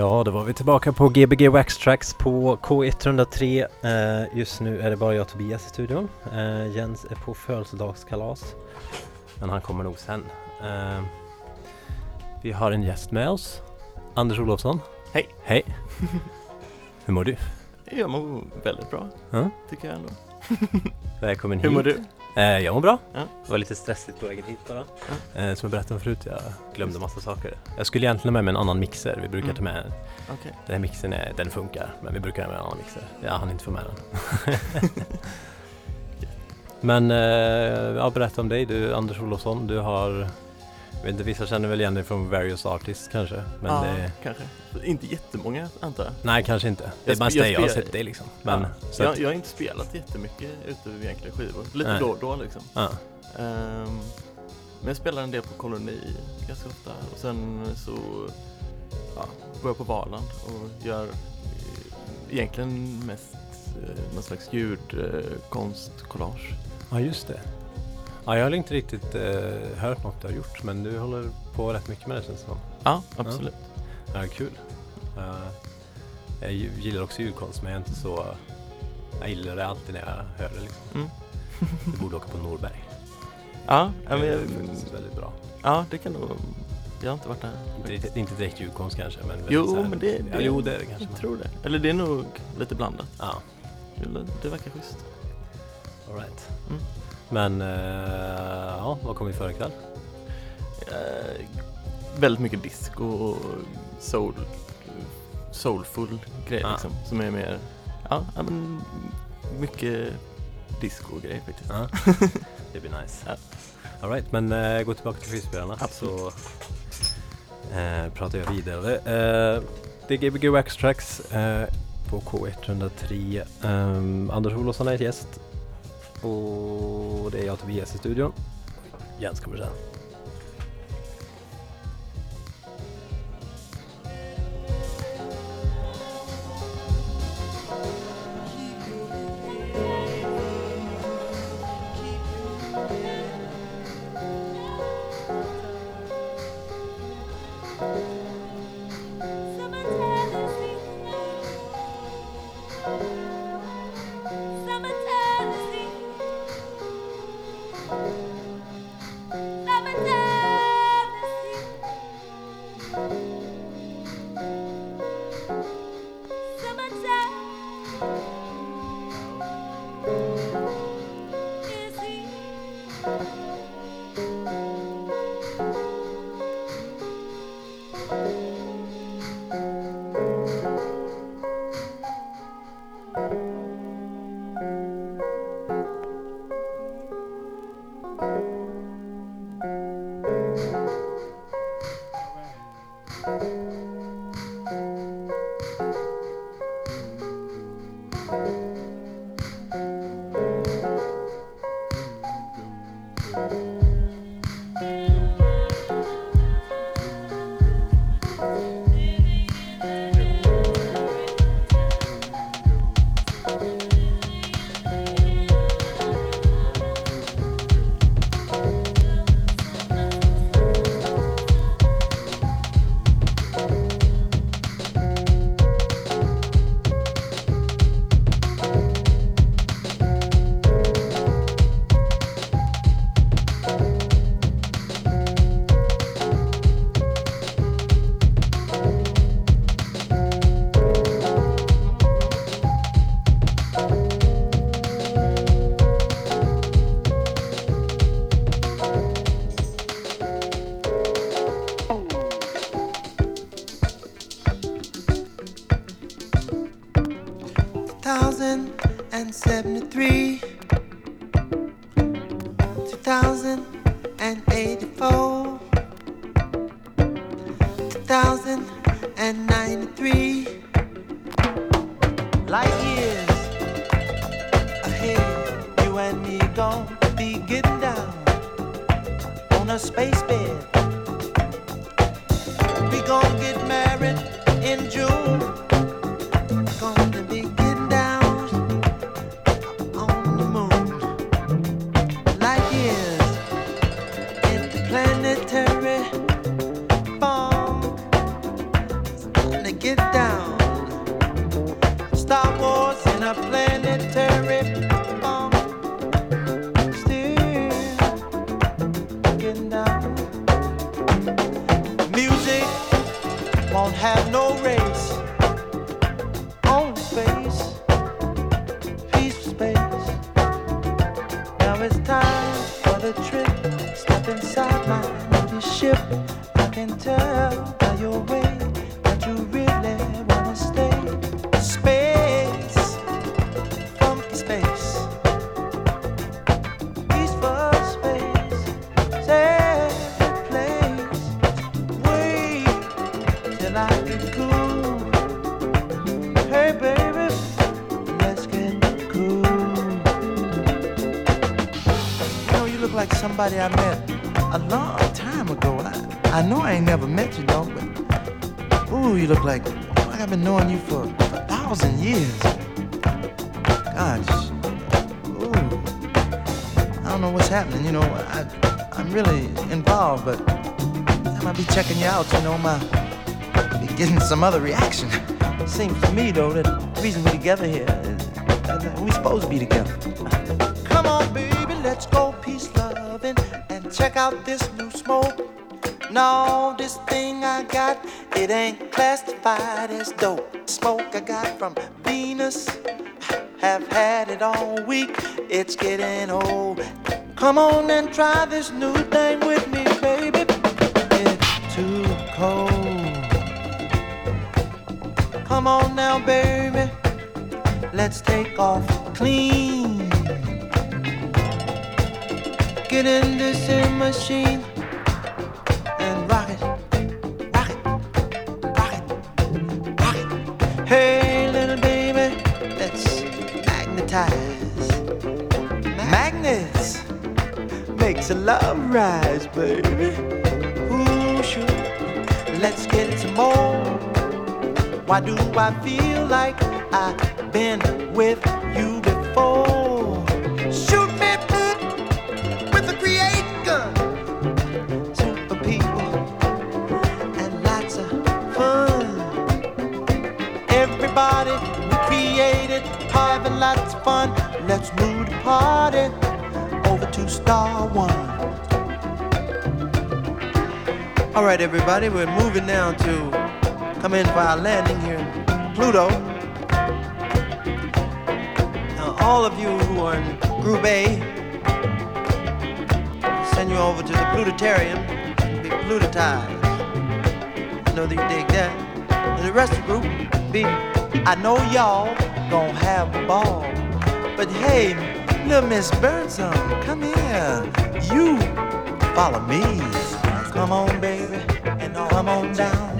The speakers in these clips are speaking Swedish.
Ja, då var vi tillbaka på Gbg Wax Tracks på K103. Eh, just nu är det bara jag och Tobias i studion. Eh, Jens är på födelsedagskalas. Men han kommer nog sen. Eh, vi har en gäst med oss. Anders Olofsson. Hej. Hej. Hur mår du? Jag mår väldigt bra, Ja. tycker jag ändå. Välkommen hit. Hur mår du? Eh, jag mår bra. Ja. Det var lite stressigt på vägen hit bara. Eh, som jag berättade om förut, jag glömde massa saker. Jag skulle egentligen ha med mig en annan mixer. Vi brukar Mm. ta med Okej. Den här mixen är, den funkar, men vi brukar ha med en annan mixer. Jag hann inte få med den. men, eh, ja, berätta om dig. Du, Anders Olofsson, du har, vet inte, vissa känner väl igen dig från Various Artists kanske? Men ja, det, kanske. Inte jättemånga, antar jag. nej, kanske inte. Det är mest det jag har sett dig liksom. Men, ja. jag, jag har inte spelat jättemycket ute vid egentliga skivor. Lite Nej. då och då liksom. ja. Ehm, men jag spelar en del på koloni ganska ofta. Och sen så ja, går jag på Valand och gör eh, egentligen mest eh, någon slags ljudkonst-collage. ja, just det. Ja, jag har inte riktigt eh, hört något du har gjort, men du håller på rätt mycket med det känns det som. Ja, absolut. Ja, kul. Eh, jag gillar också ljudkonst, men jag är inte så... Jag gillar det alltid när jag hör det liksom. Mm. Du borde åka på Norberg. Ja, ja, men det är väldigt bra. ja, det kan nog... Jag har inte varit där. Inte, inte direkt ljudkonst kanske, men Jo, här- men det, det, Ja, jo, det är det kanske. Jag tror det. Eller det är nog lite blandat. Ja, Det, det verkar schysst. all right. Mm. Men, eh, ja, vad kommer vi för ikväll? Eh, väldigt mycket disco och soul, soulful grej Ah. liksom. Som är mer, ja, men mycket disco-grej faktiskt. Ja. det blir nice. Ja. All right, men eh, gå tillbaka till skivspelarna så eh, pratar jag vidare. Eh, det är Gbg Wax Tracks på K103. Um, Anders Olofsson är gäst och det är jag Tobias i studion. Jens kommer sen. some other reaction. Seems to me, though, that the reason we're together here is that we're supposed to be together. Come on, baby, let's go peace loving and check out this new smoke. No, this thing I got, it ain't classified as dope. Smoke I got from Venus, have had it all week. It's getting old. Come on and try this new thing with me, baby. It's too cold. Come on now, baby. Let's take off clean. Get in this in machine and rock it, rock it, rock it, rock it. Hey, little baby, let's magnetize. Magnets makes a love rise, baby. Ooh, sure. Let's get some more. Why do I feel like I've been with you before? Shoot me with a create gun. Super people and lots of fun. Everybody we created having lots of fun. Let's move the party over to Star One. All right, everybody, we're moving now to come in for landing here in Pluto. Now, all of you who are in Group A, send you over to the Plutotarium to be plutotized. I know that you dig that. And the rest of the group, be, I know y'all gonna have a ball. But hey, little Miss Birdsong, come here. You follow me. Come on, baby, and come on down.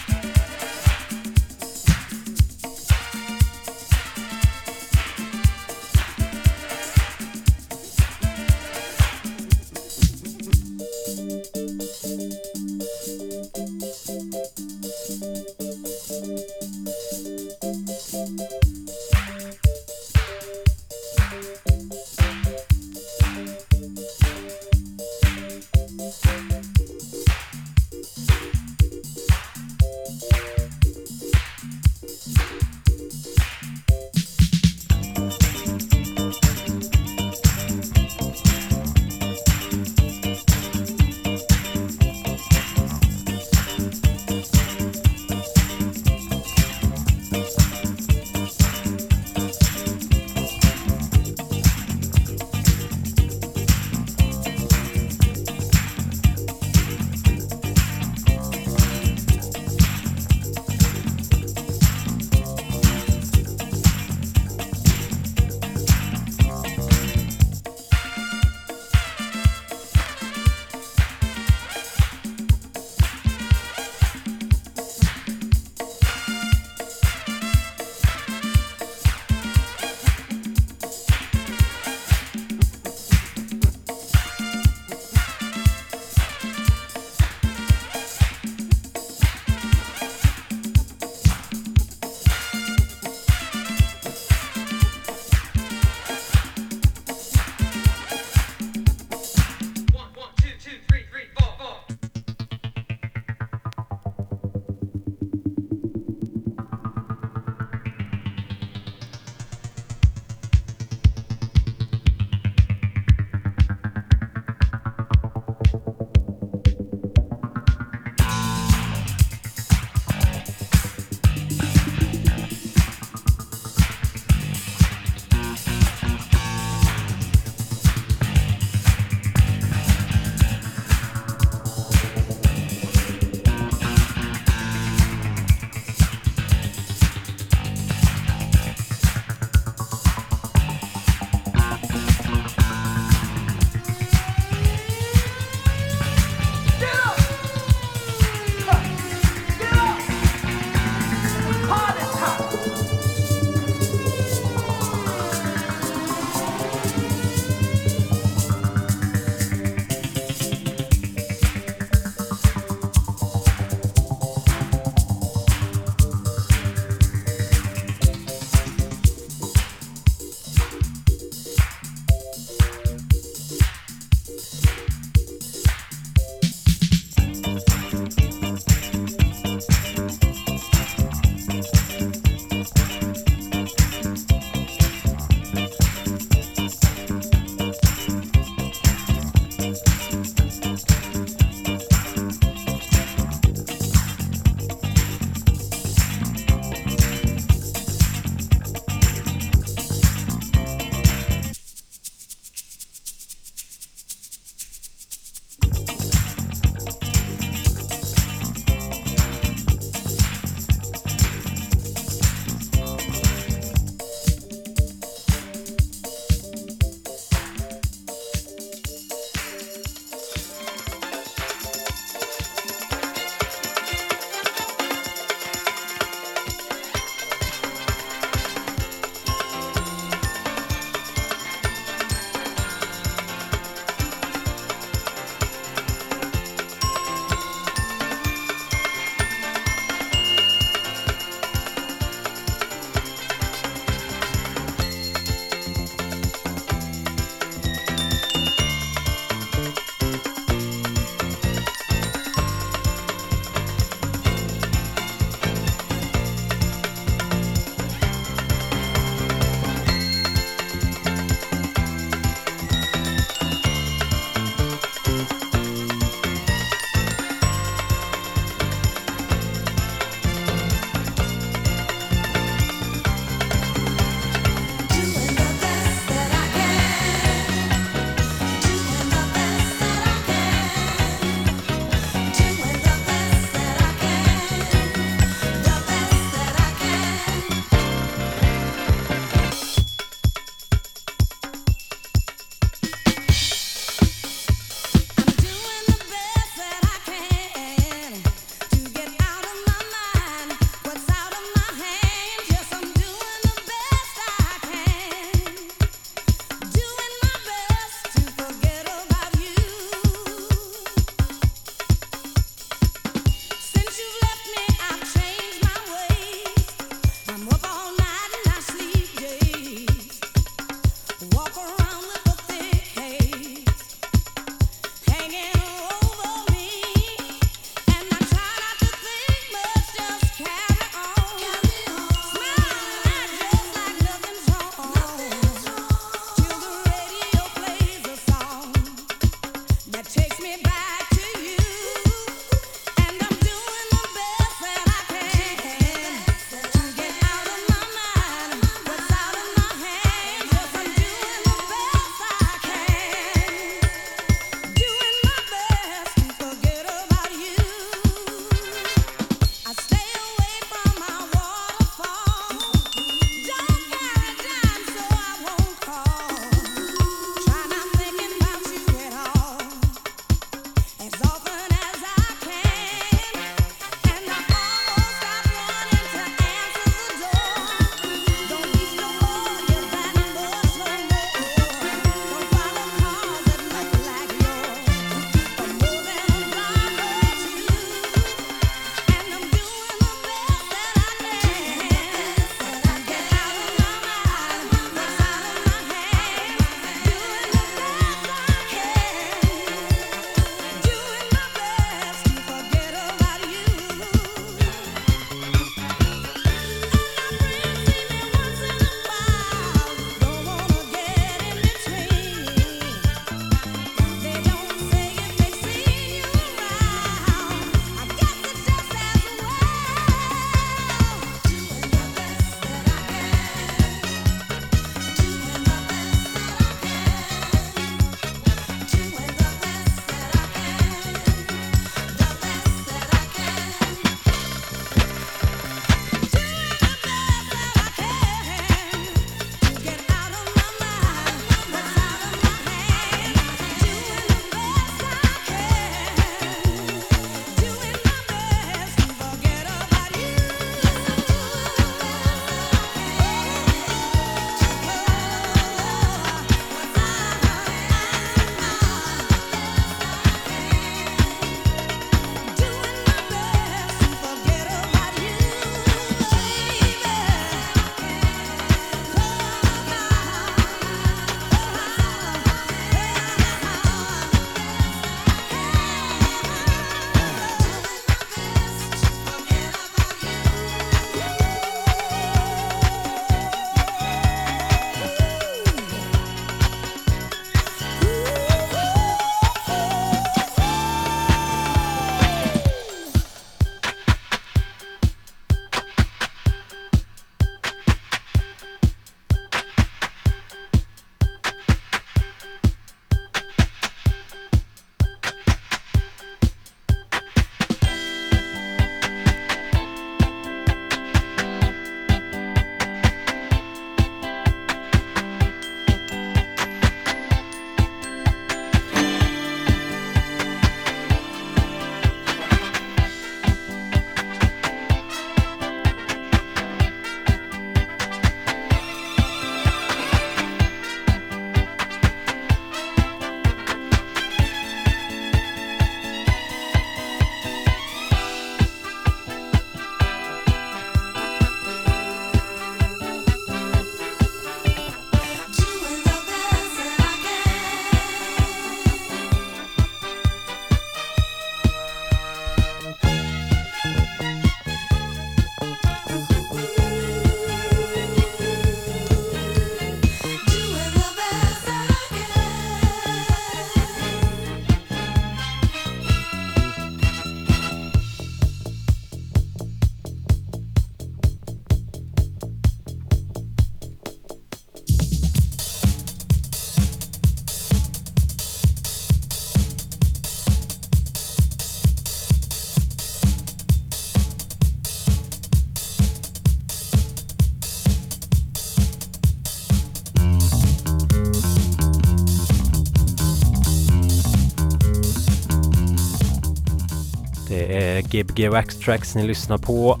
Gbg Wax Tracks ni lyssnar på.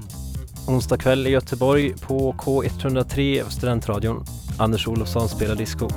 Onsdag kväll i Göteborg på K103 Studentradion. Anders Olofsson spelar disco.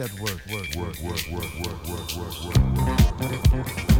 At work, work, work, work, work, work, work, work, work, work.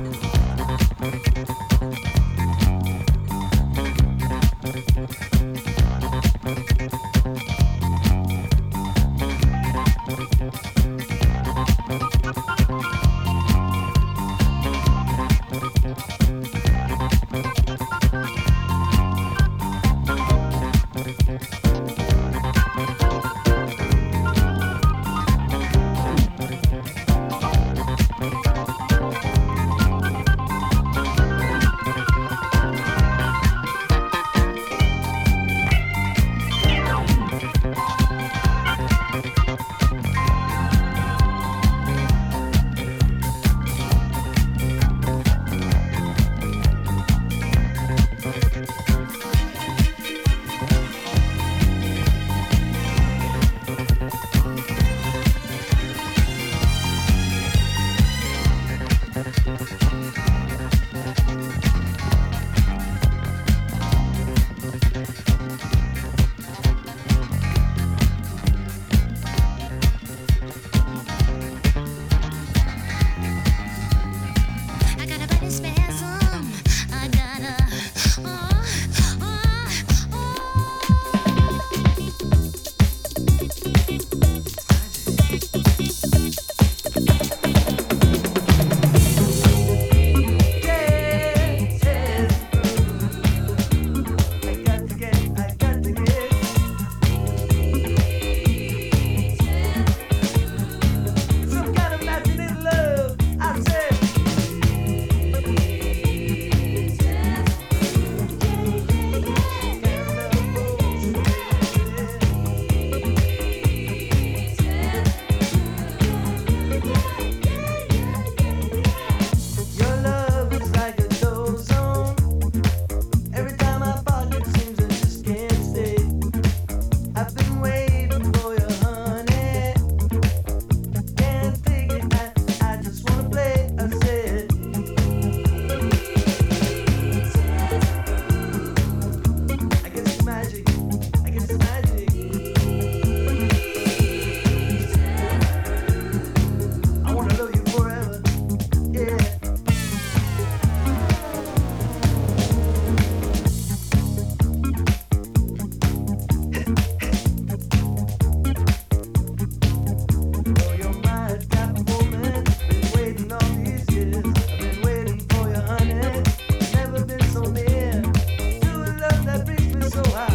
so out.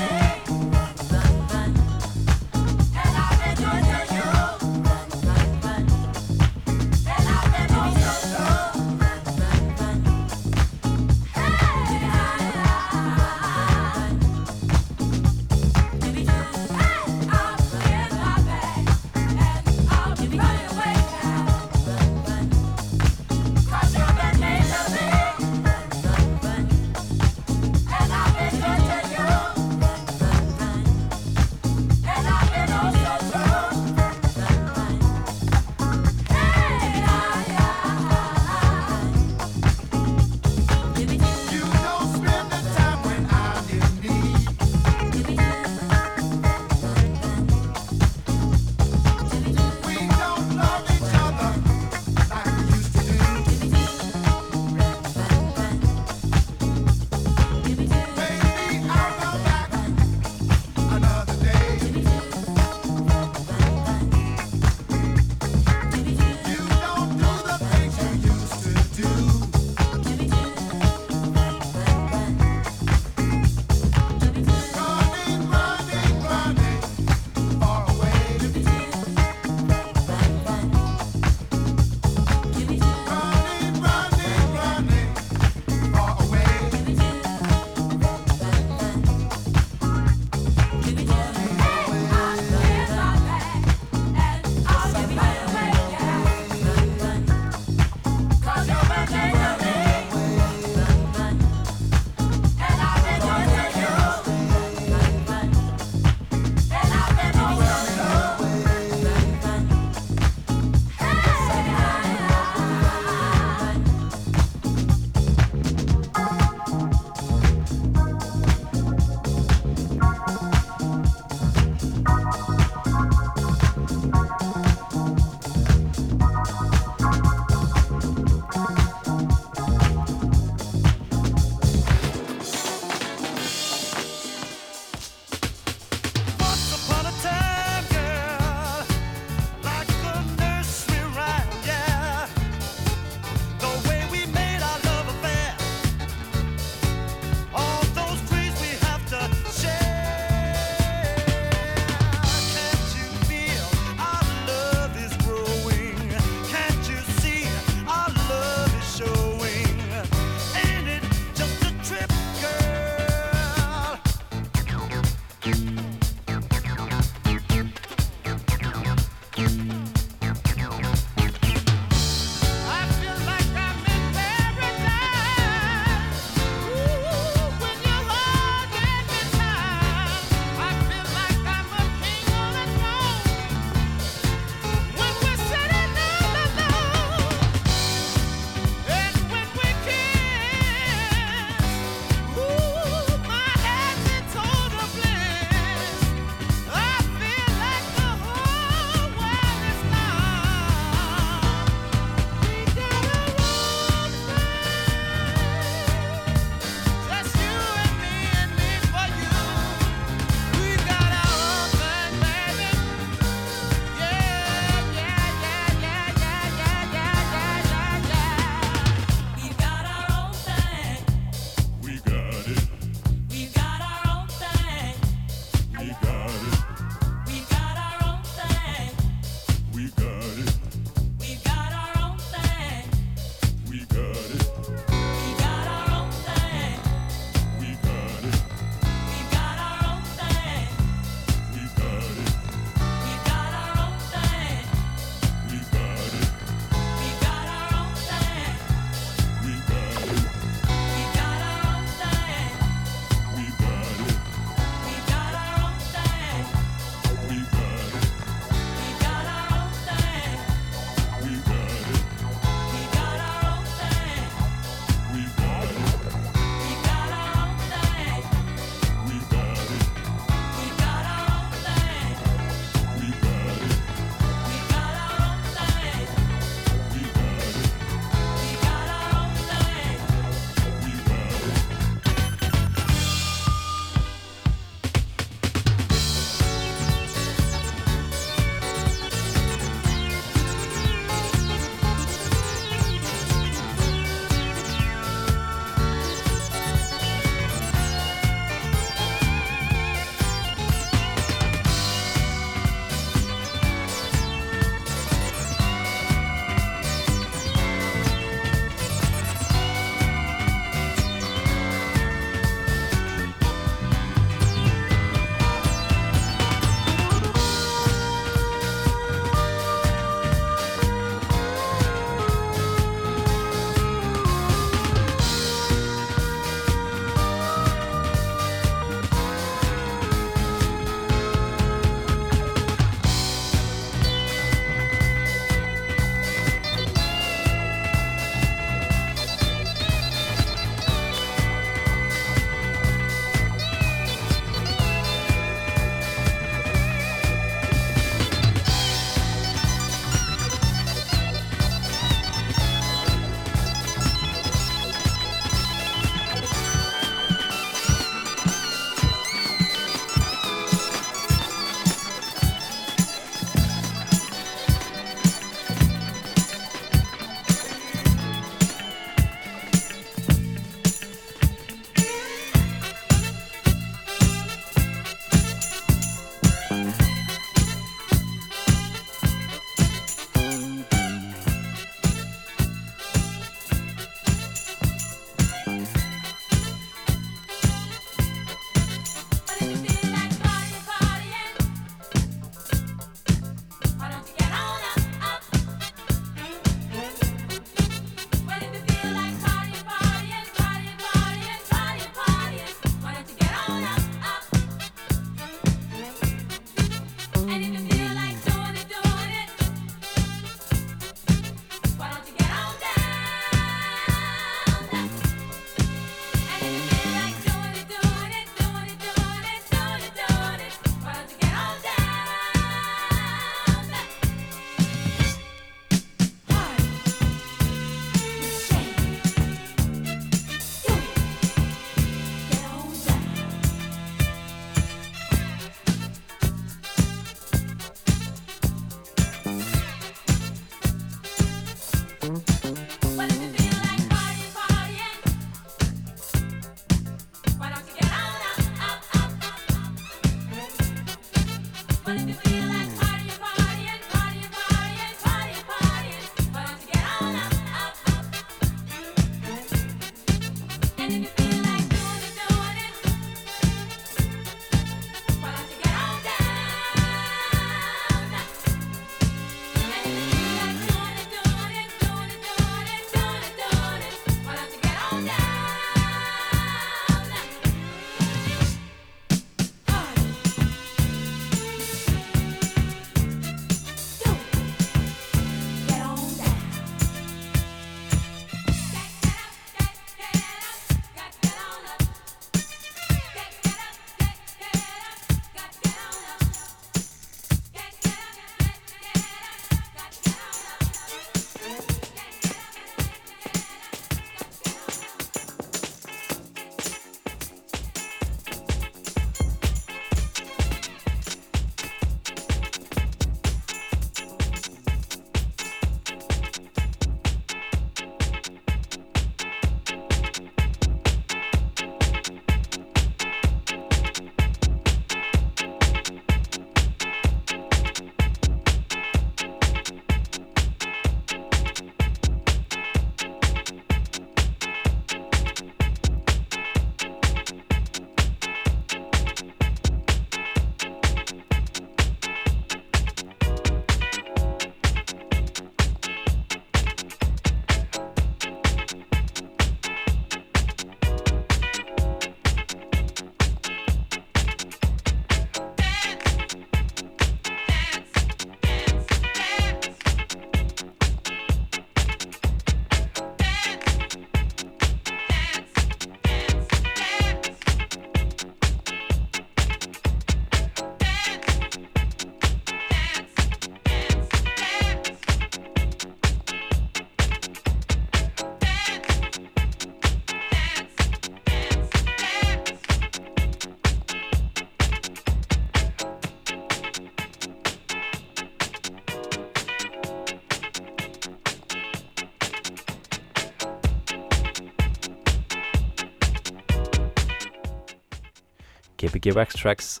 VG Wax Tracks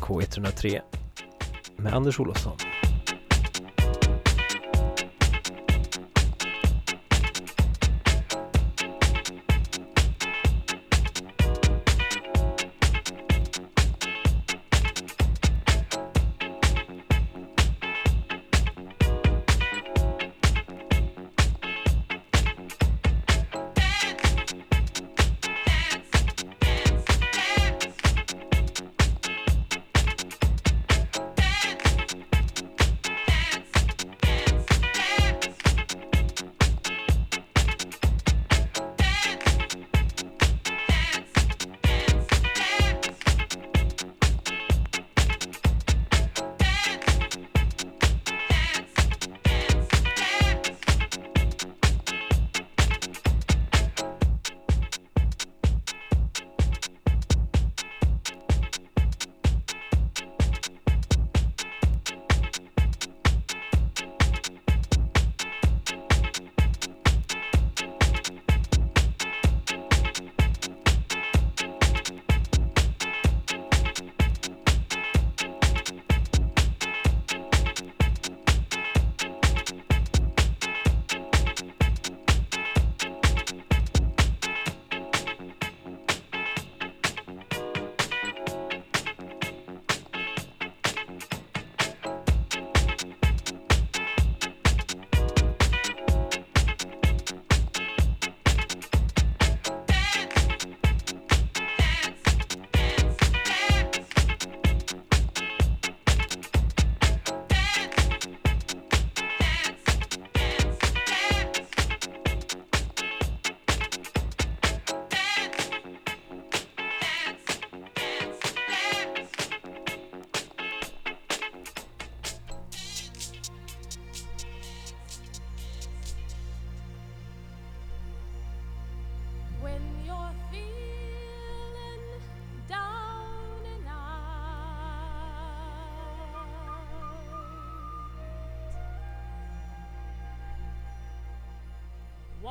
K103 med Anders Olofsson.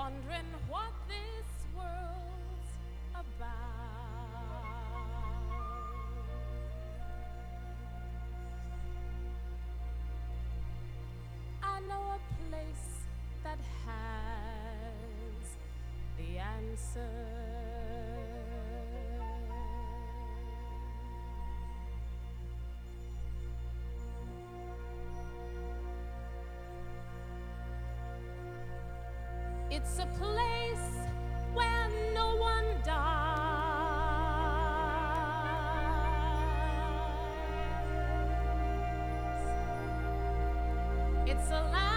Out, It's a place where no one dies. It's a land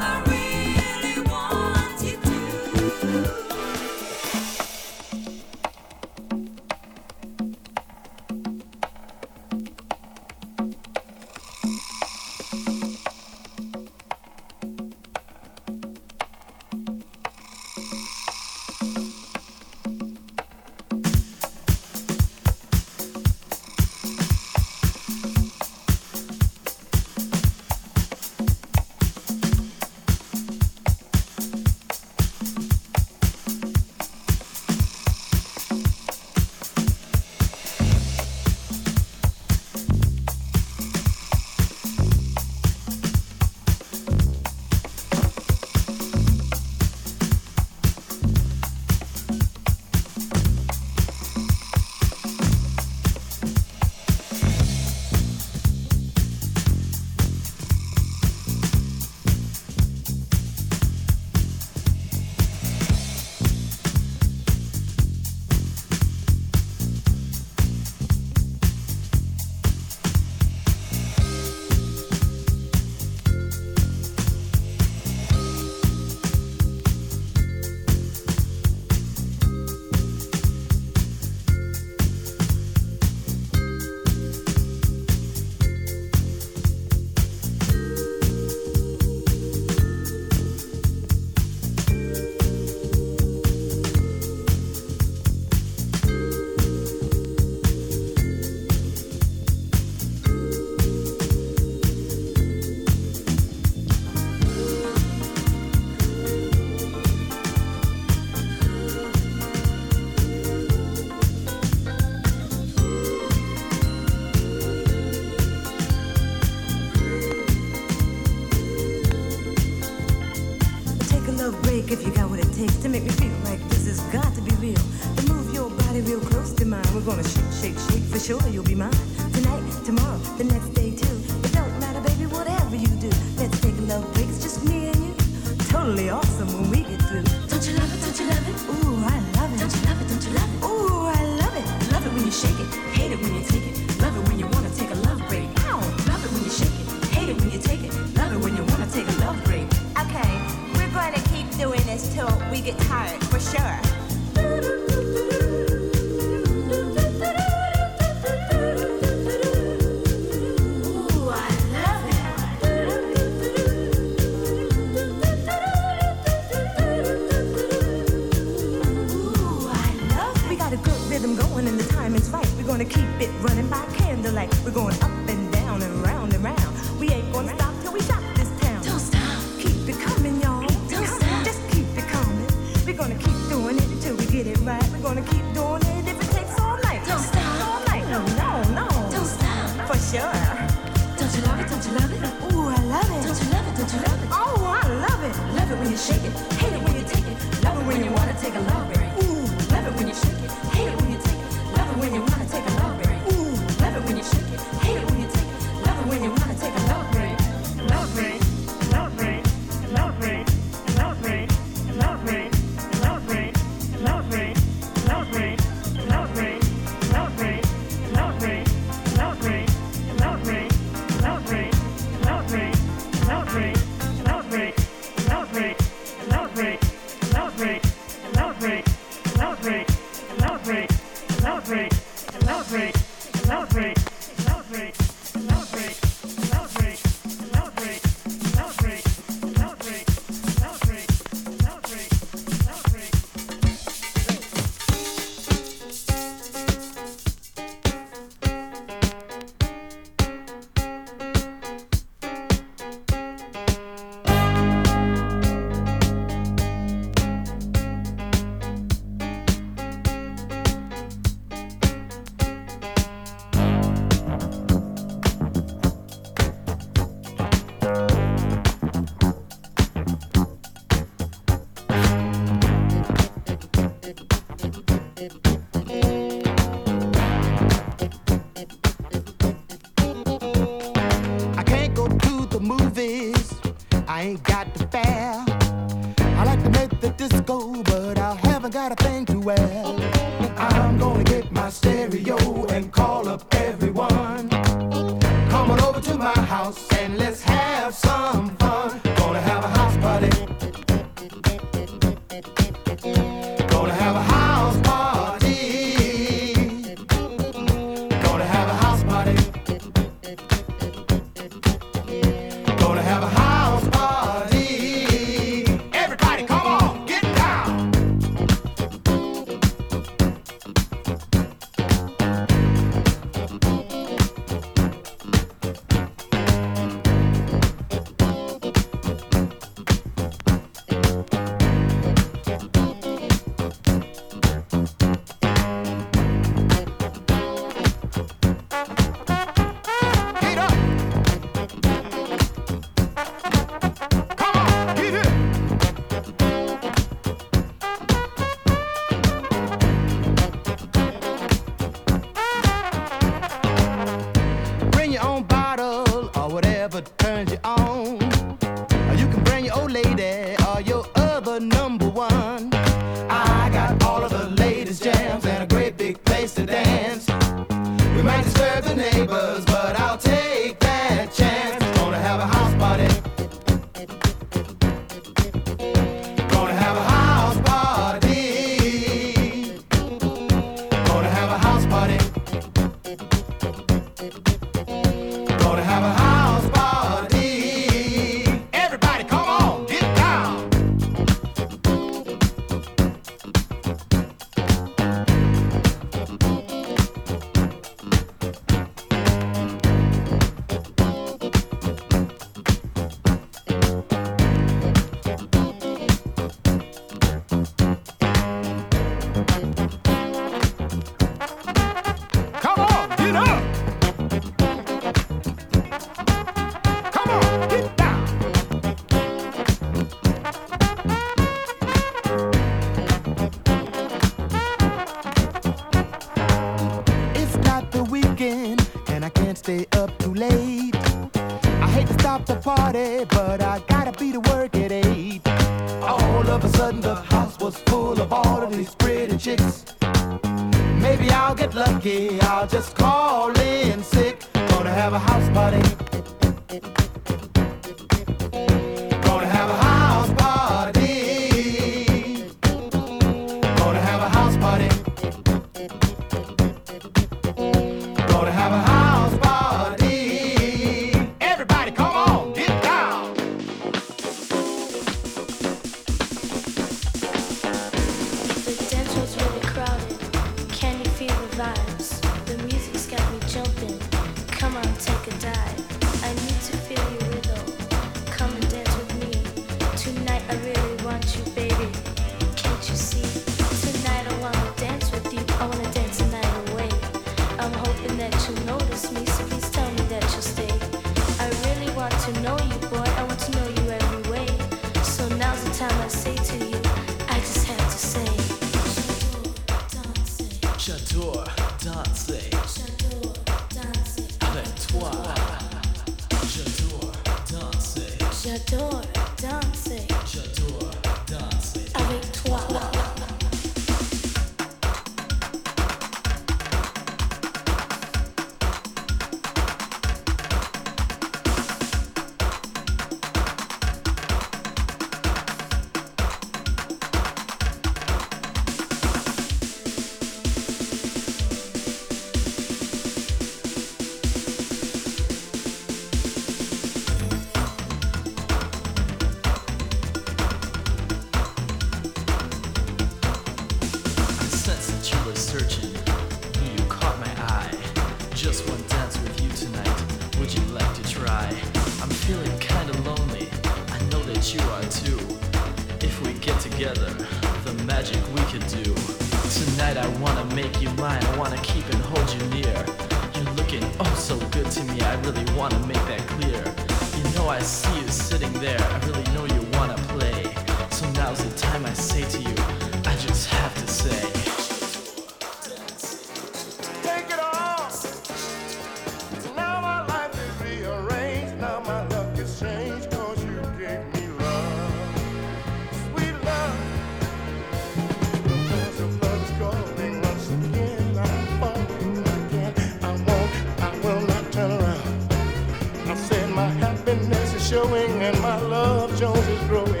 Jones is growing.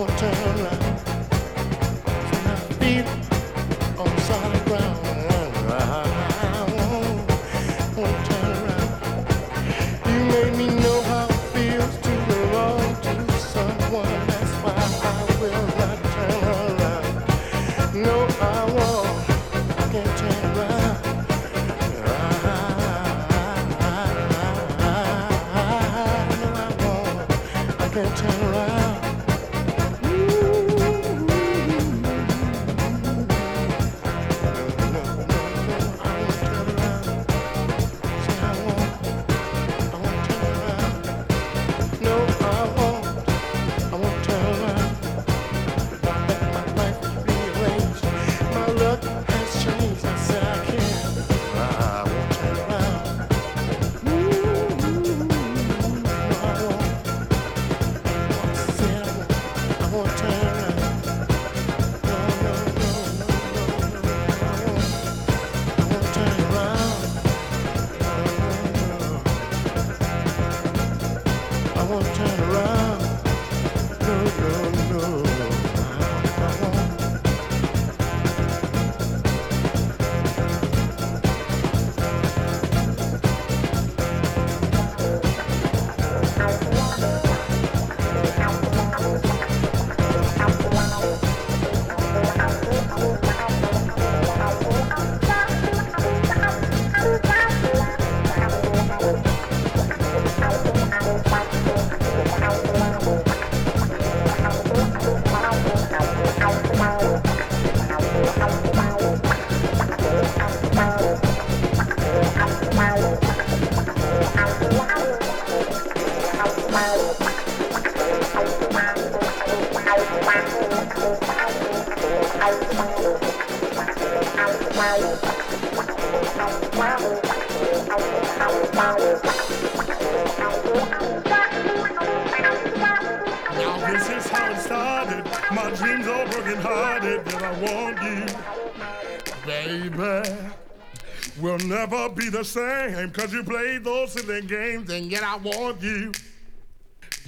I won't same, cause you played those silly games, and yet I want you,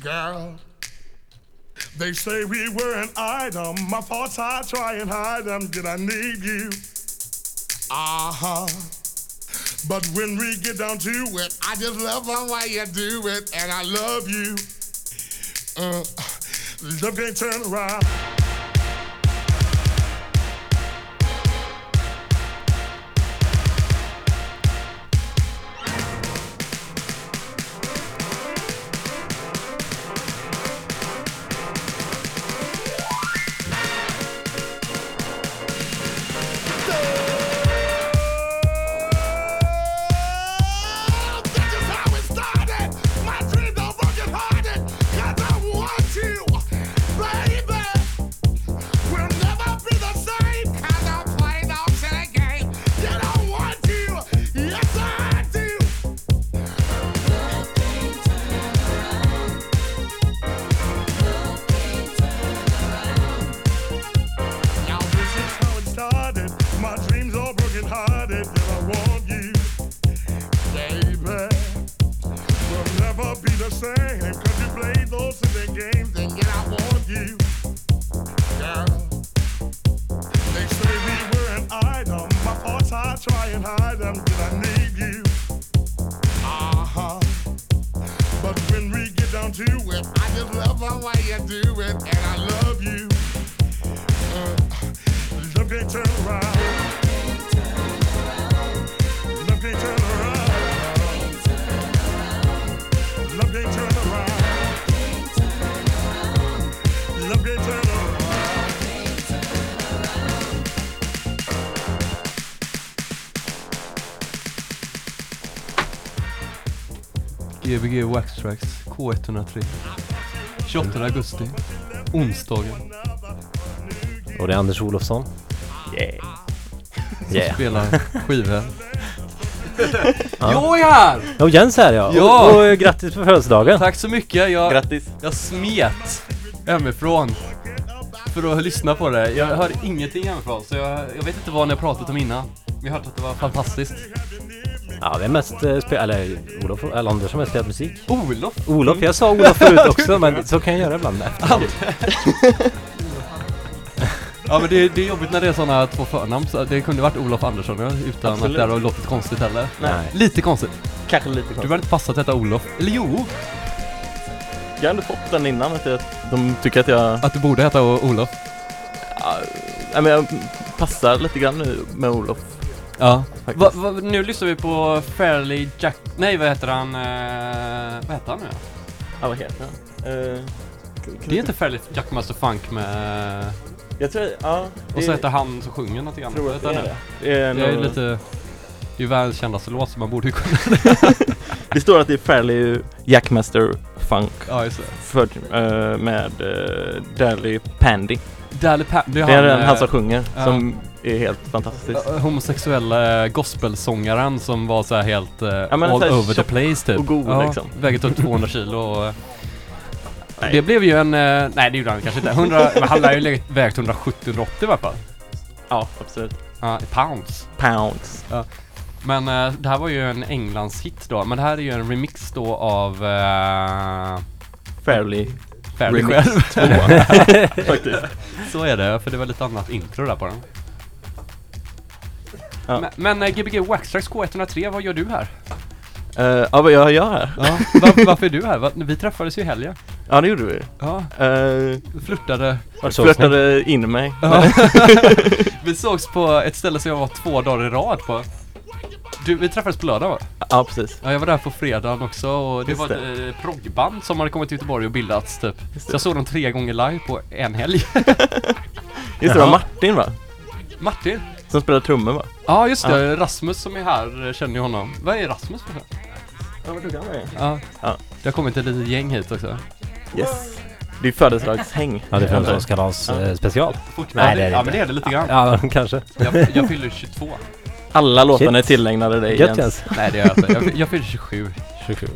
girl. They say we were an item. My thoughts I try and hide them, yet I need you. Uh huh. But when we get down to it, I just love the way you do it, and I love you. Uh, love can't turn around. Gbg Wax Tracks K103 28 augusti Onsdagen Och det är Anders Olofsson. Yeah. som Yeah. spelar skivor Ja. Jag är här! Och Jens här ja. Ja. Och, och grattis på födelsedagen. Tack så mycket, jag, Grattis! jag smet hemifrån för att lyssna på det. Jag hör ingenting hemifrån så jag, jag vet inte vad ni har pratat om innan. Jag har hört att det var fantastiskt. Ja, vi är mest eh, spe- eller Olof eller Anders som har spelat musik. Olof! Olof, jag sa Olof förut också men så kan jag göra ibland efter. Ja men det, det är jobbigt när det är sådana två förnamn, så det kunde varit Olof Andersson ja, utan Absolut. att det har låtit konstigt heller. Nej. Lite konstigt. Kanske lite Du konstigt. har inte passat att heta Olof. Eller jo, Jag har ändå fått den innan, att jag, de tycker att jag, att du borde heta Olof. ja, men jag passar lite grann nu med Olof. Ja. Va, va, nu lyssnar vi på Fairly Jack... Nej vad heter han? Eh, vad heter han nu? Ja, vad heter han? Eh, Det är inte Fairly Jackmaster Funk med... Jag tror, ja. Och så heter han som sjunger något grann. tror att det han är det. Det är, Det är nog- lite... Det är världens kändaste låt så man borde ju kunna... det står att det är Fairly Jackmaster Funk Ja just det. för, eh, med uh, Dally Pandy. Dally Pat, det är Det är den eh, han som sjunger ja. som är helt fantastisk. eh, homosexuella gospelsångaren som var så här helt eh, men all så over the place typ. och god, ja, liksom. Väger typ 200 kilo och... eh, Nej. Det blev ju en... eh, nej det gjorde han kanske inte. 100, men han lär ju vägt 170-180 i alla fall. Ja, absolut. Ja, pounds. Pounds. Men eh, det här var ju en Englands hit då. Men det här är ju en remix då av... Uh, Fairly Fairly Remix själv. 2. Faktiskt. Så är det, för det var lite annat intro där på den. Ja. Men, men eh, Gbg Waxtrax K103, vad gör du här? Uh, ja, vad jag gör här? Ja, var, varför är du här? Vi träffades ju i helgen. Ja, det gjorde vi. Ja, Uh, flörtade. flörtade in mig. Ja. vi sågs på ett ställe som jag var två dagar i rad på. Du, vi träffades på lördag va? Ja, precis. Ja, jag var där på fredagen också och det Just var ett eh, proggband som hade kommit till Göteborg och bildats typ. Just Så jag såg dem tre gånger live på en helg. Just det, det var Martin va? Martin? Som spelar trummor va? Ja, just det. Rasmus som är här eh, känner ju honom. Vad är Rasmus för något? Ja, vad duktig han är. Ja. Ja. Det har kommit ett litet gäng hit också. Yes. Det är födelsedagshäng. Ja, det är födelsedagskalas Ja. eh, special. Nej, det, är det ja inte. men det är det lite grann. Ja, kanske. Jag, jag fyller 22. Alla låtarna är tillägnade dig Gött Jens. Jens. Nej det gör jag inte. Jag, jag fyller 27. 27.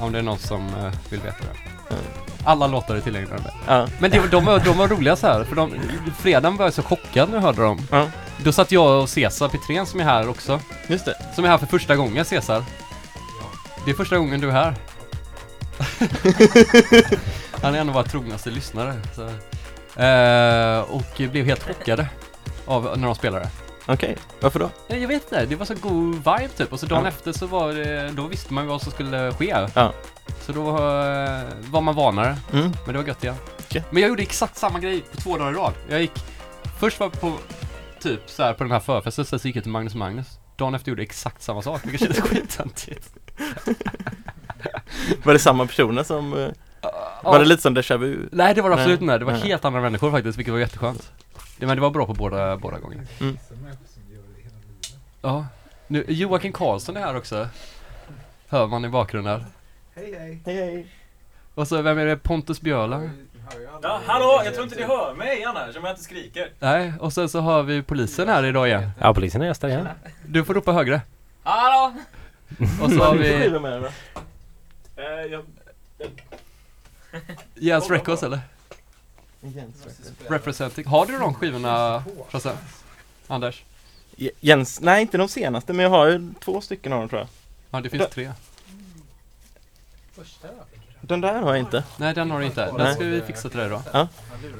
Om det är någon som eh, vill veta det. Mm. Alla låtar är tillägnade mig. Ja. Men det, de, var, de var roliga så här, för de, fredagen var jag så chockad när jag hörde dem. Ja. Då satt jag och Cesar Petrén som är här också. Just det. Som är här för första gången Cesar. Det är första gången du är här. Han är en av våra trognaste lyssnare. Så. Eh, och blev helt chockade av när de spelade. Okej, varför då? Ja, Jag vet inte, det var så god vibe typ. Och så dagen Ja. efter så var det, då visste man ju vad som skulle ske. Ja. Så då eh, var man vanare. Mm. Men det var gött igen. Okej. Men jag gjorde exakt samma grej på två dagar i rad. Jag gick, först var jag på, typ så här på den här förfesten, så gick jag till Magnus Magnus. Dagen efter gjorde jag exakt samma sak, vilket kändes skittöntigt. Var det samma personer som... eh, Var det lite som déjà vu? Nej det var det absolut inte, det var nej. helt andra människor faktiskt, vilket var jätteskönt. Det, men det var bra på båda, båda gångerna. Mm. Ja. Nu, Joakim Karlsson är här också. Hör man i bakgrunden. Hej hej. Och så, vem är det? Pontus Björla? Ja, hallå! Jag tror inte ni hör mig annars om jag inte skriker. Nej, och sen så har vi polisen här idag igen. Ja, polisen är gäster igen. Du får ropa högre. Hallå! Och så har vi då? Eh, Jens Records eller? Representing. Har du de skivorna Frasse? Anders? Jens, nej inte de senaste men jag har ju två stycken av dem tror jag. Ja, det finns tre. Den där har jag inte. Nej, den har du inte. Den Nej. ska vi fixa till dig då. Ja.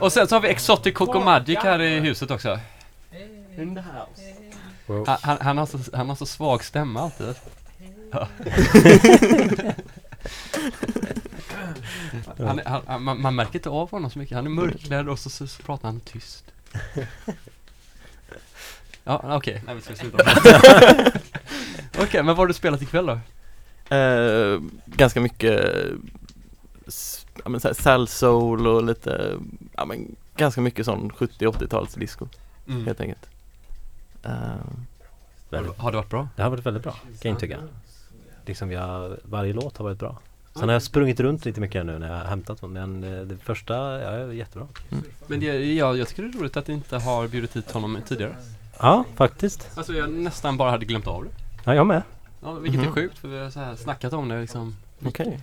Och sen så har vi Exotic Coco Magic här i huset också. In the house. Wow. Han, han, han, har så, han har så svag stämma alltid. Ja. han, han, han, man, man märker inte av honom så mycket. Han är mörklädd och så, så, så pratar han tyst. Ja, okej. Nej, vi ska sluta. Okej, men vad har du spelat ikväll då? Eh, ganska mycket ja, men så här, Sal Soul och lite, ja men ganska mycket sån 70-80-tals disco Mm. helt enkelt. Eh, Väldigt, Har det varit bra? det har varit väldigt bra, kan jag intyga. Liksom vi har, varje låt har varit bra. Sen har jag sprungit runt lite mycket nu när jag har hämtat men eh, det första, ja, är jättebra. Men det, ja, jag tycker det är roligt att ni inte har bjudit hit honom tidigare. Ja, faktiskt. Alltså jag nästan bara hade glömt av det. Ja, jag med. Ja, vilket Mhm. är sjukt för vi har så här snackat om det liksom. Okej.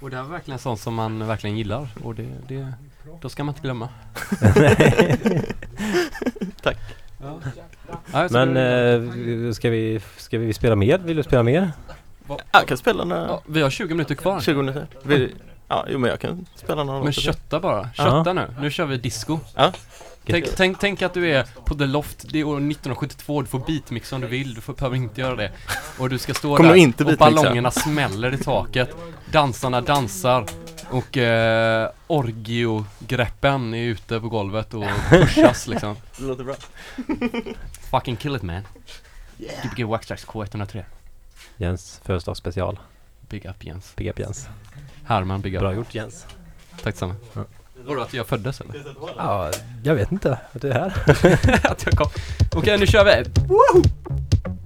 Och det är verkligen sånt som man verkligen gillar och det, det då ska man inte glömma. Tack. Ja. Men eh, ska, vi, ska vi spela mer? Vill du spela mer? Jag kan spela några ja, vi har 20 minuter kvar. 20 minuter. Vi, ja, jo men jag kan spela några Men kötta bara. Kötta nu. Nu kör vi disco. Ja. Tänk, tänk, tänk att du är på The Loft, det är år 1972, du får beatmixa om du vill, du får, behöver inte göra det. Och du ska stå Kommer där inte och ballongerna smäller i taket. Dansarna dansar och eh, orgiogreppen är ute på golvet och pushas liksom. Det låter bra. Fucking kill it man. Gbg Waxtrax K103. Jens födelsedagsspecial. Big up Jens. Big up Jens. Herman Big up. Bra gjort Jens. Tack samma. Ja. Vadå att jag föddes eller? Ja, jag vet inte att du är här. att jag kom. Okej nu kör vi! Bill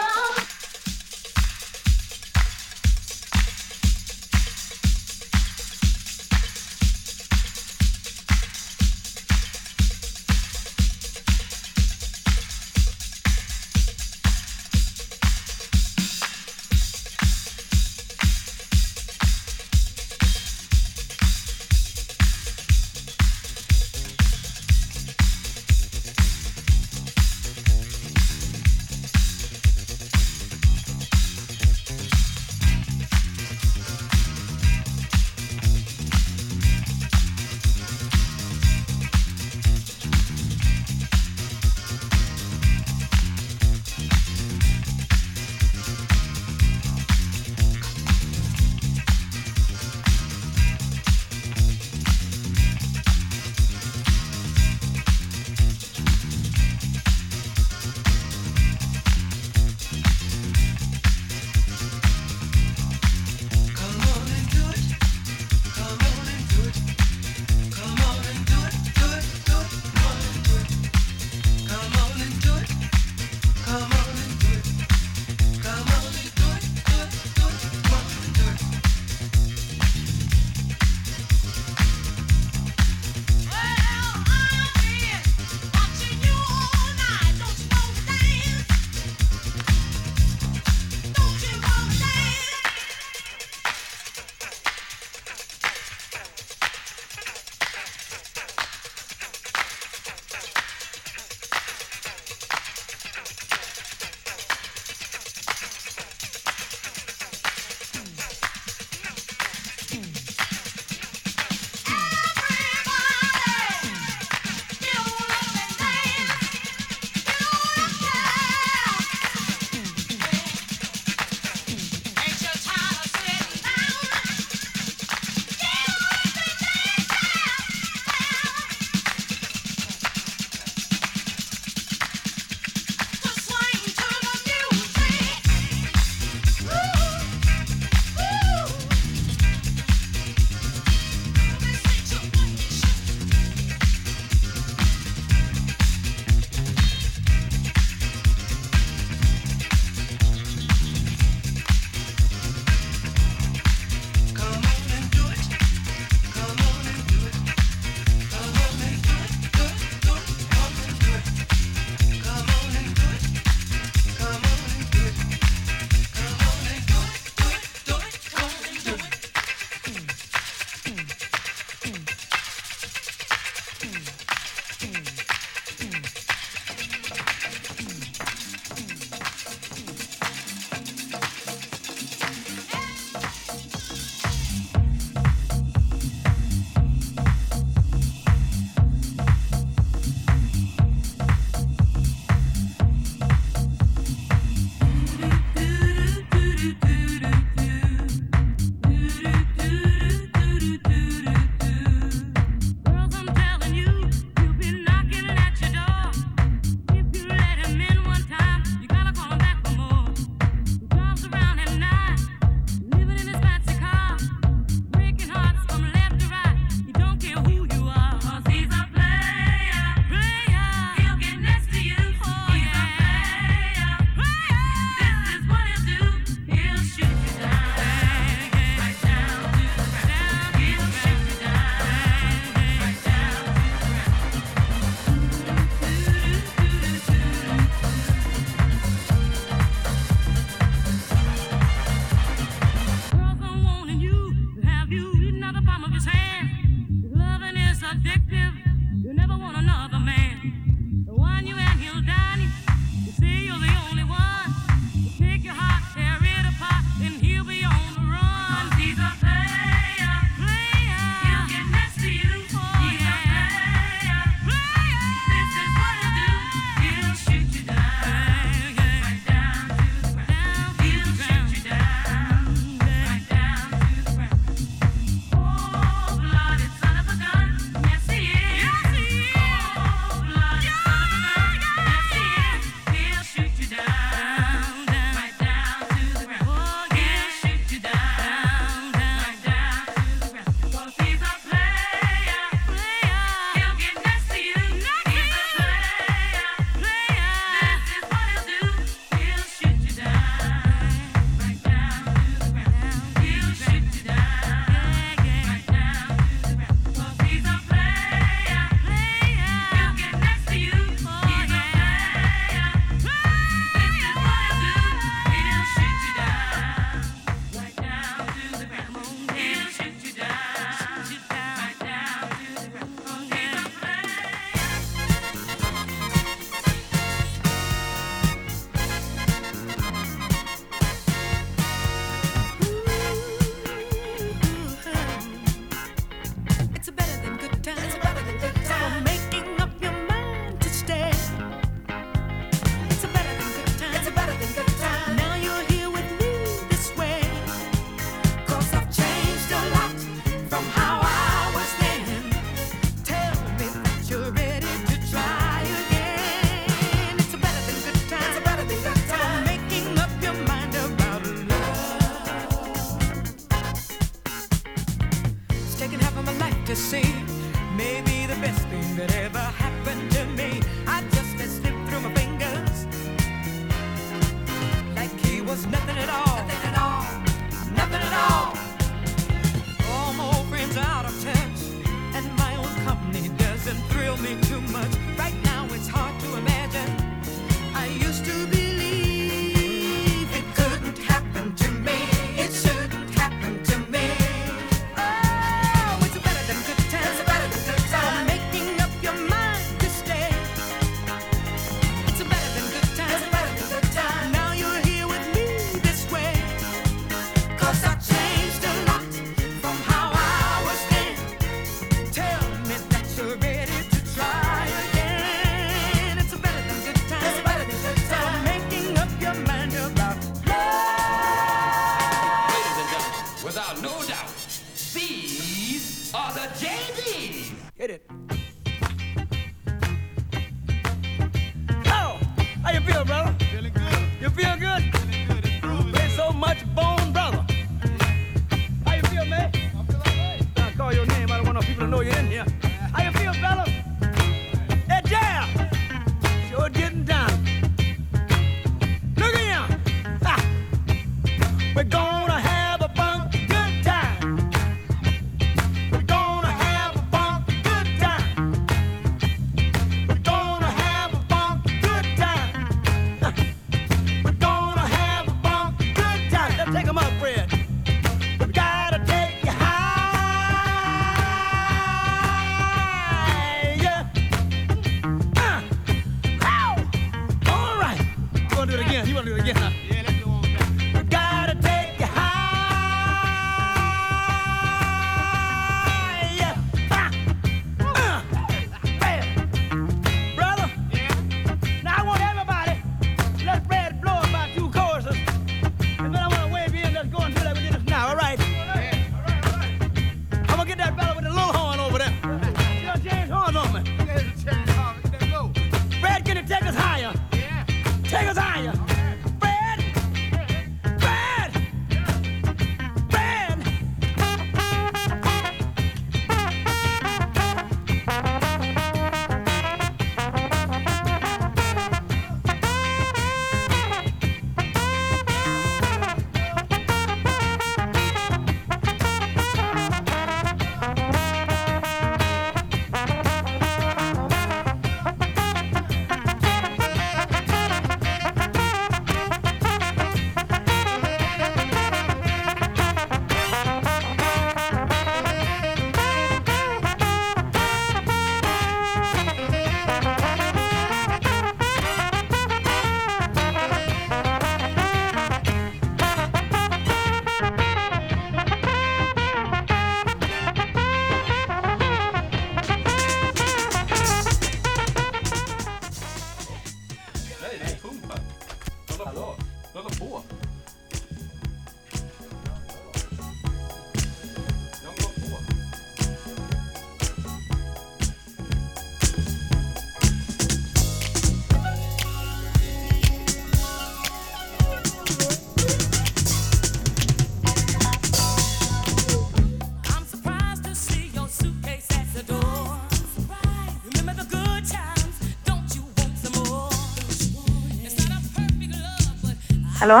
Hallå?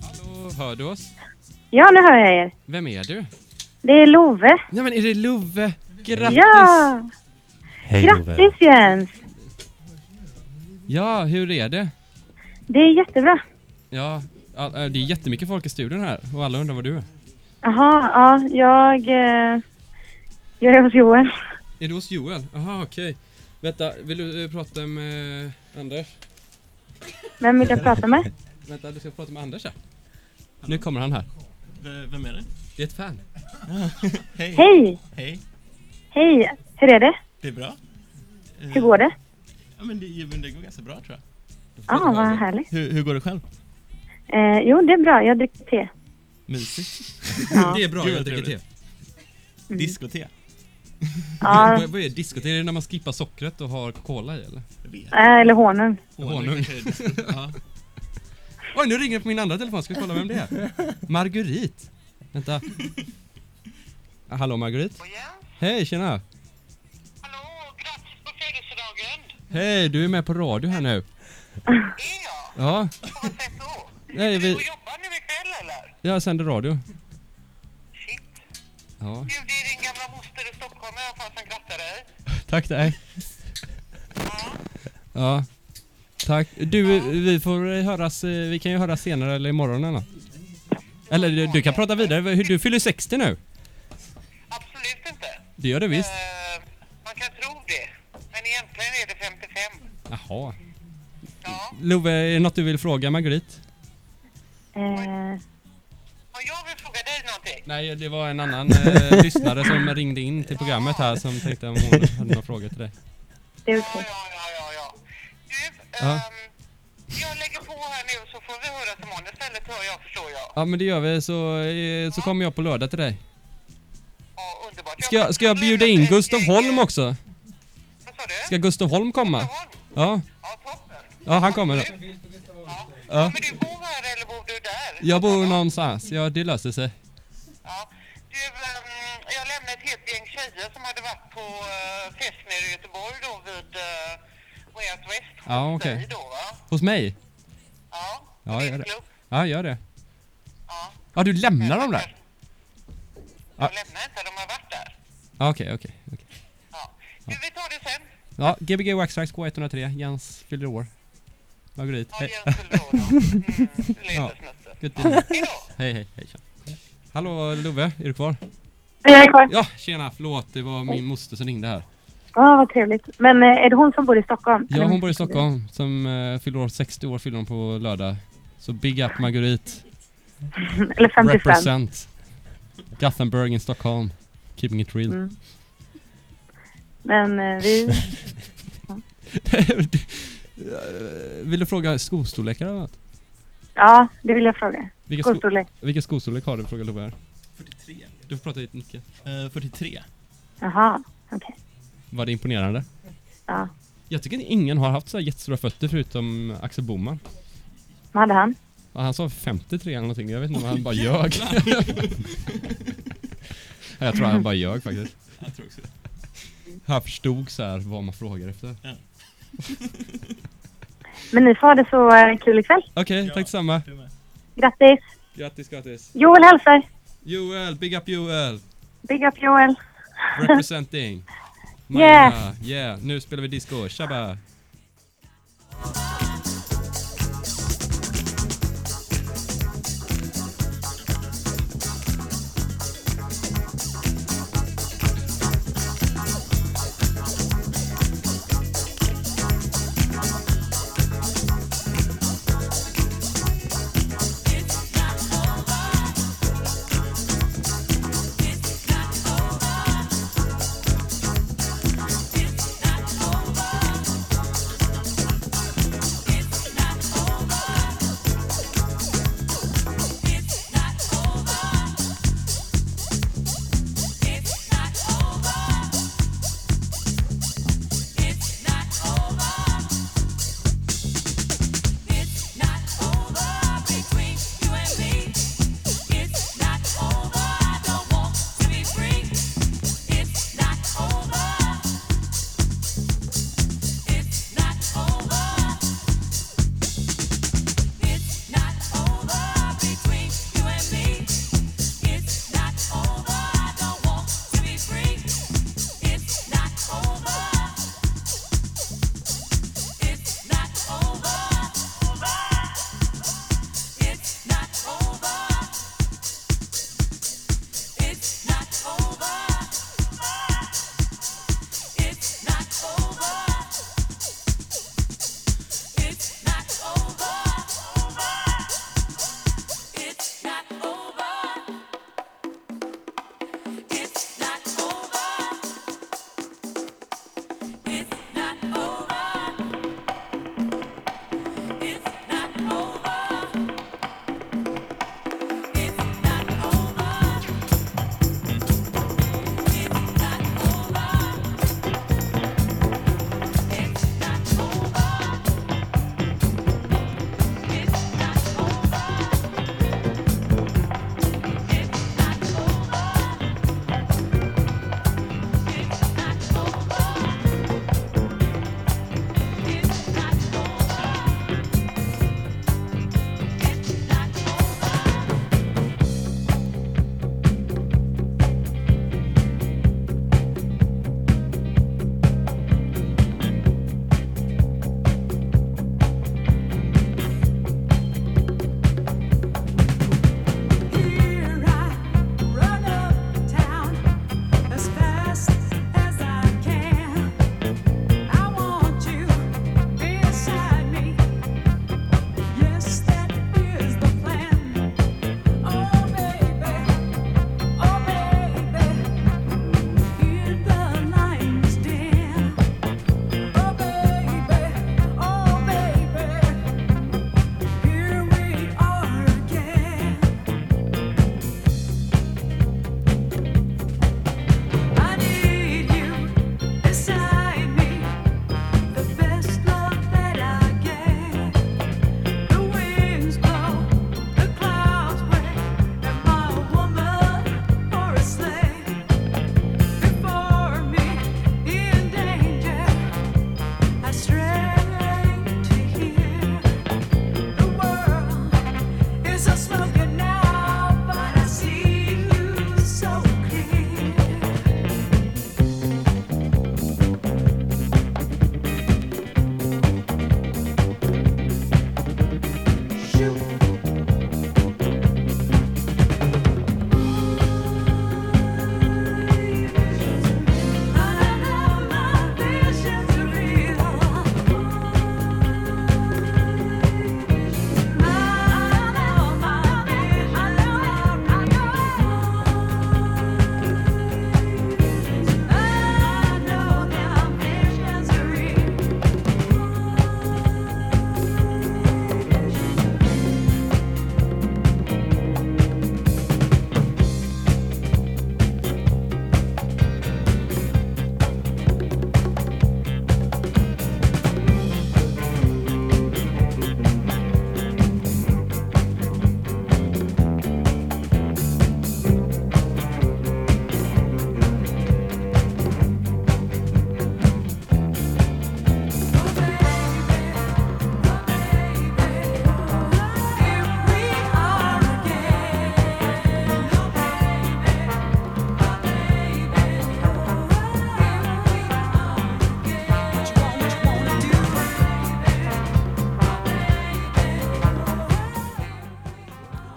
Hallå, hör du oss? Ja, nu hör jag er. Vem är du? Det är Love. Ja men är det Love? Grattis! Ja! Hej Grattis Jens! Ja, hur är det? Det är jättebra. Ja, all, äh, det är jättemycket folk i studion här och alla undrar var du är. Jaha, ja, jag... Eh, jag är hos Joel. Är du hos Joel? Jaha, okej. Vänta, vill du eh, prata med Anders? Vem vill jag prata med? Vänta, du ska prata med Anders här. Nu kommer han här. Vem är det? Det är ett fan. Hej. Hej! Hej. Hej! Hur är det? Det är bra. Hur går det? Ja, men det, men det går ganska bra tror jag. Ja, ah, vad härligt. Hur, hur går det själv? Eh, jo, det är bra. Jag dricker te. Mysigt. Ja. Det är bra, Gud, jag vad dricker te. trevligt. Diskote. Ja. Vad, vad är diskot? Är det när man skippar sockret och har cola i eller? Eh, eller honung. Honung. Ja. Oj, nu ringer det på min andra telefon. Ska vi kolla vem det är? Marguerite. Vänta. Ah, Hallå Marguerite? Hej, tjena! Hej, du är med på radio här nu. Ja. Nej, vi... Jag sänder radio. Ja. Tack dig. Ja. Tack. Du, vi får höras, eh, vi kan ju höras senare eller imorgon eller något. Eller du, du kan prata vidare, Hur- du fyller 60 nu. Absolut inte. Det gör det visst. Man kan tro det, men egentligen är det 55. Jaha. Love, är det något du vill fråga Marguerite? Eh, Jag vill någonting. Nej, det var en annan eh, lyssnare som ringde in till programmet här som tänkte om hon hade några frågor till dig. det är okej. Ja. Jag lägger på här nu så får vi höra som imorgon istället hör jag förstår jag. ja, men det gör vi så, eh, så kommer jag på lördag till dig. Ja, underbart. Ska jag, ska jag bjuda in Gustav Holm också? Ska Gustav Holm komma? Ja. Ja, han kommer då. Ja. Men du bor här eller bor du där? Jag bor någonstans, ja det löser sig. Du, ehm, jag lämnade ett helt gäng tjejer som hade varit på uh, fest nere i Göteborg då vid uh, Way Out West. Ja, hos okej. dig då va? Hos mig? Ja. Ja, gör det. Ja, gör det. Ja, du lämnar dem där? Ja, Jag lämnar inte, de har varit där. Ja, okej, okej. okej. Du, vi tar det sen. Ja, Gbg Waxtrax K103, Jens fyller år. Marguerite, hej. Ja, gött inne. Hej, hej, hej. Hallå Love, är du kvar? Jag är kvar. Ja, tjena, förlåt. Det var min moster som ringde här. Ja, vad trevligt. Men eh, är det hon som bor i Stockholm? Ja, hon bor i Stockholm. Som uh, fyller år, 60 år fyller hon på lördag. Så big up Marguerite. Eller 55. Represent. Gothenburg in Stockholm. Keeping it real. Mm. Men eh, vi... Vill du fråga skostorlekar eller något? Ja, det vill jag fråga. Vilka, sko Skostorlek. vilka skostorlek har du? Frågar Love här. 43. Du får prata lite Nicke. Eh, 43. Jaha, okej. Var det imponerande? Ja. Jag tycker att ingen har haft så här jättestora fötter förutom Axel Boman. Vad hade han? Ja, Han sa 53 eller någonting. Jag vet inte om han bara ljög. Ja, jag tror han bara ljög faktiskt. Jag tror också det. Han förstod så här vad man frågar efter. Ja. Men ni får ha det så eh, kul ikväll. Okej, tack detsamma. Grattis! Grattis, grattis. Joel hälsar! Joel, big up Joel. Big up Joel! Representing. Marina, Yeah, nu spelar vi disco. Tjabba.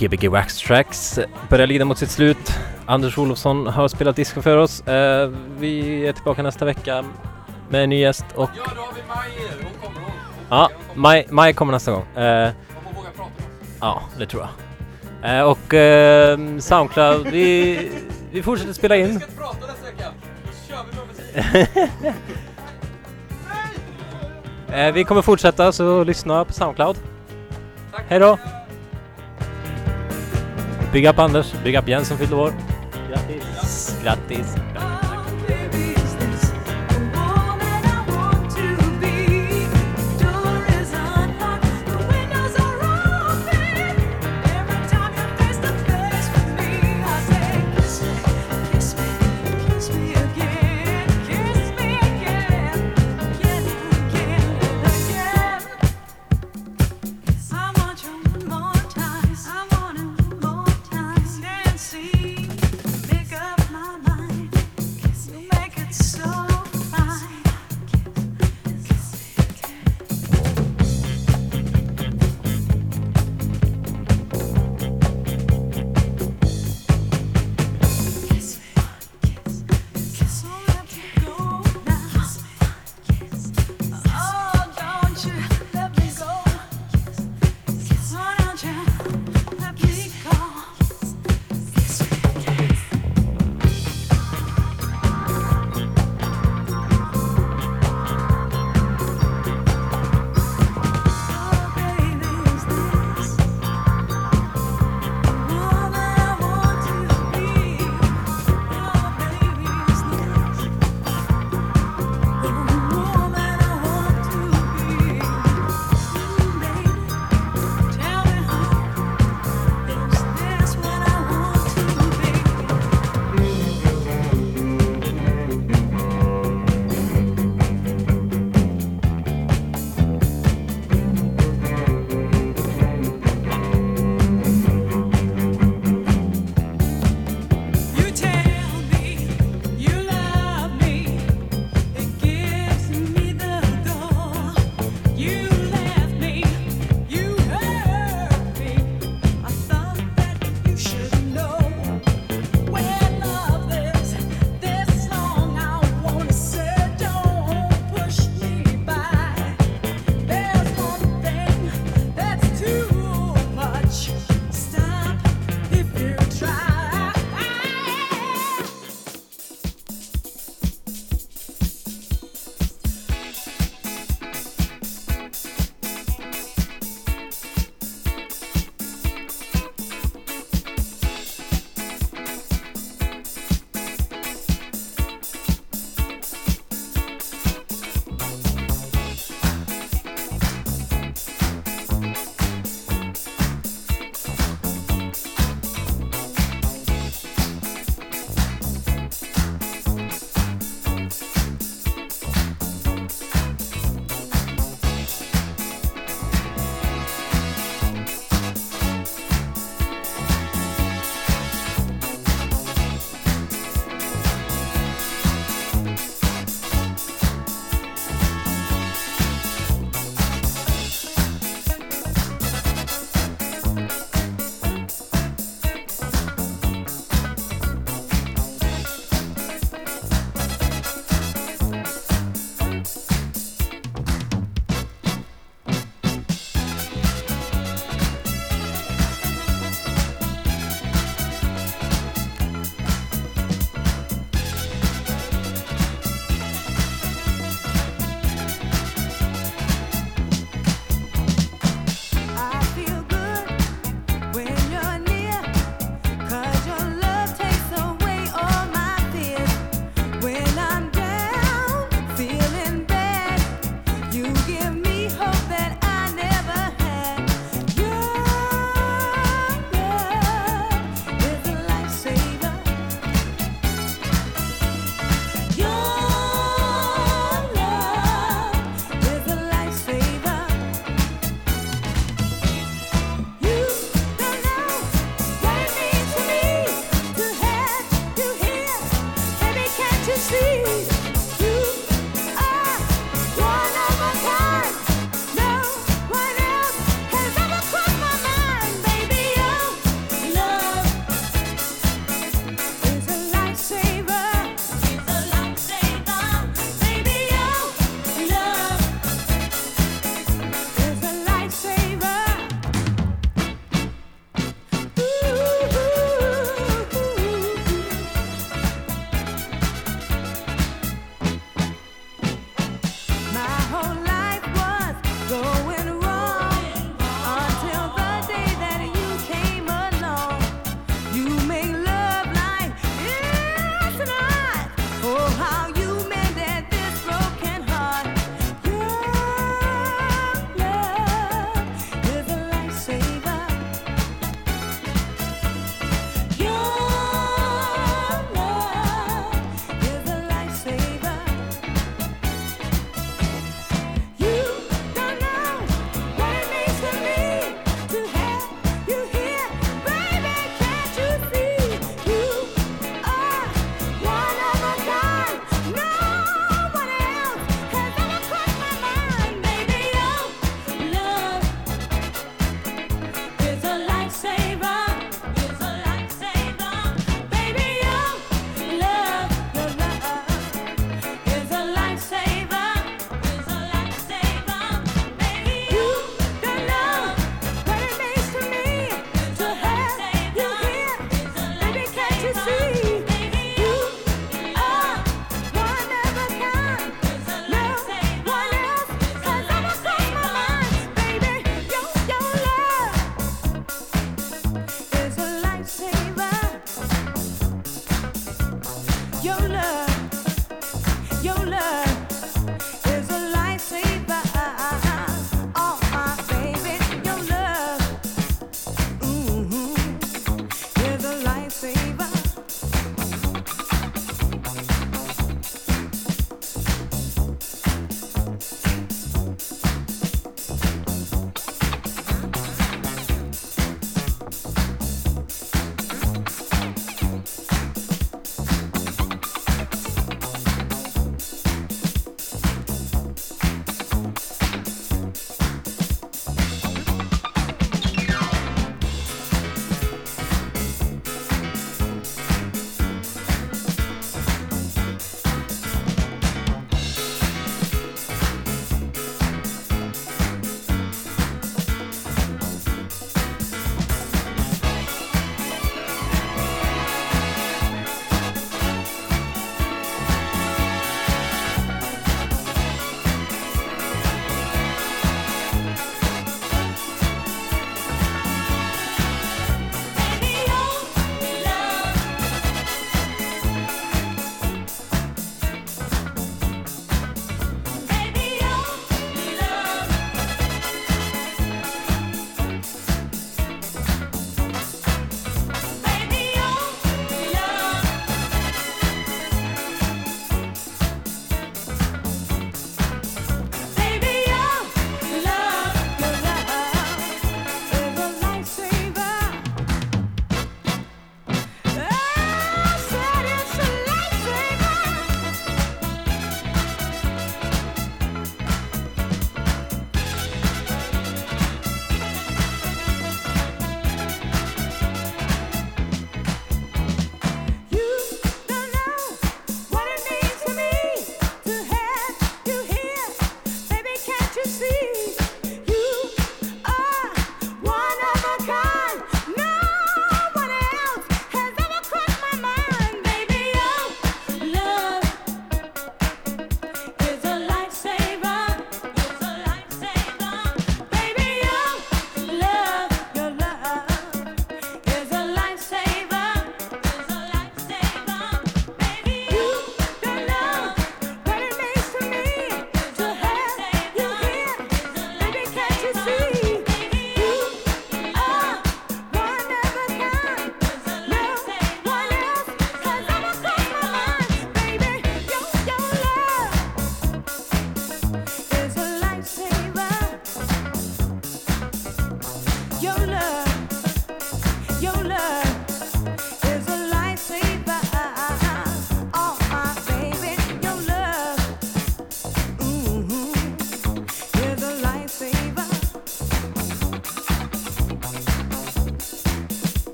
Gbg Wax Tracks börjar lida mot sitt slut. Anders Olofsson har spelat disco för oss. Eh, vi är tillbaka nästa vecka med en ny gäst och... Ja, då har vi Maj. Hon kommer hon. Ja, Maj, Maj kommer nästa gång. Eh, ja, det tror jag. Eh, och eh, Soundcloud, vi, vi fortsätter spela in. inte prata nästa vecka. Då kör vi med musik. Eh, vi kommer fortsätta, så lyssna på Soundcloud. Hej då! Big up Anders, big up Jens som fyllde år. Grattis! Grattis!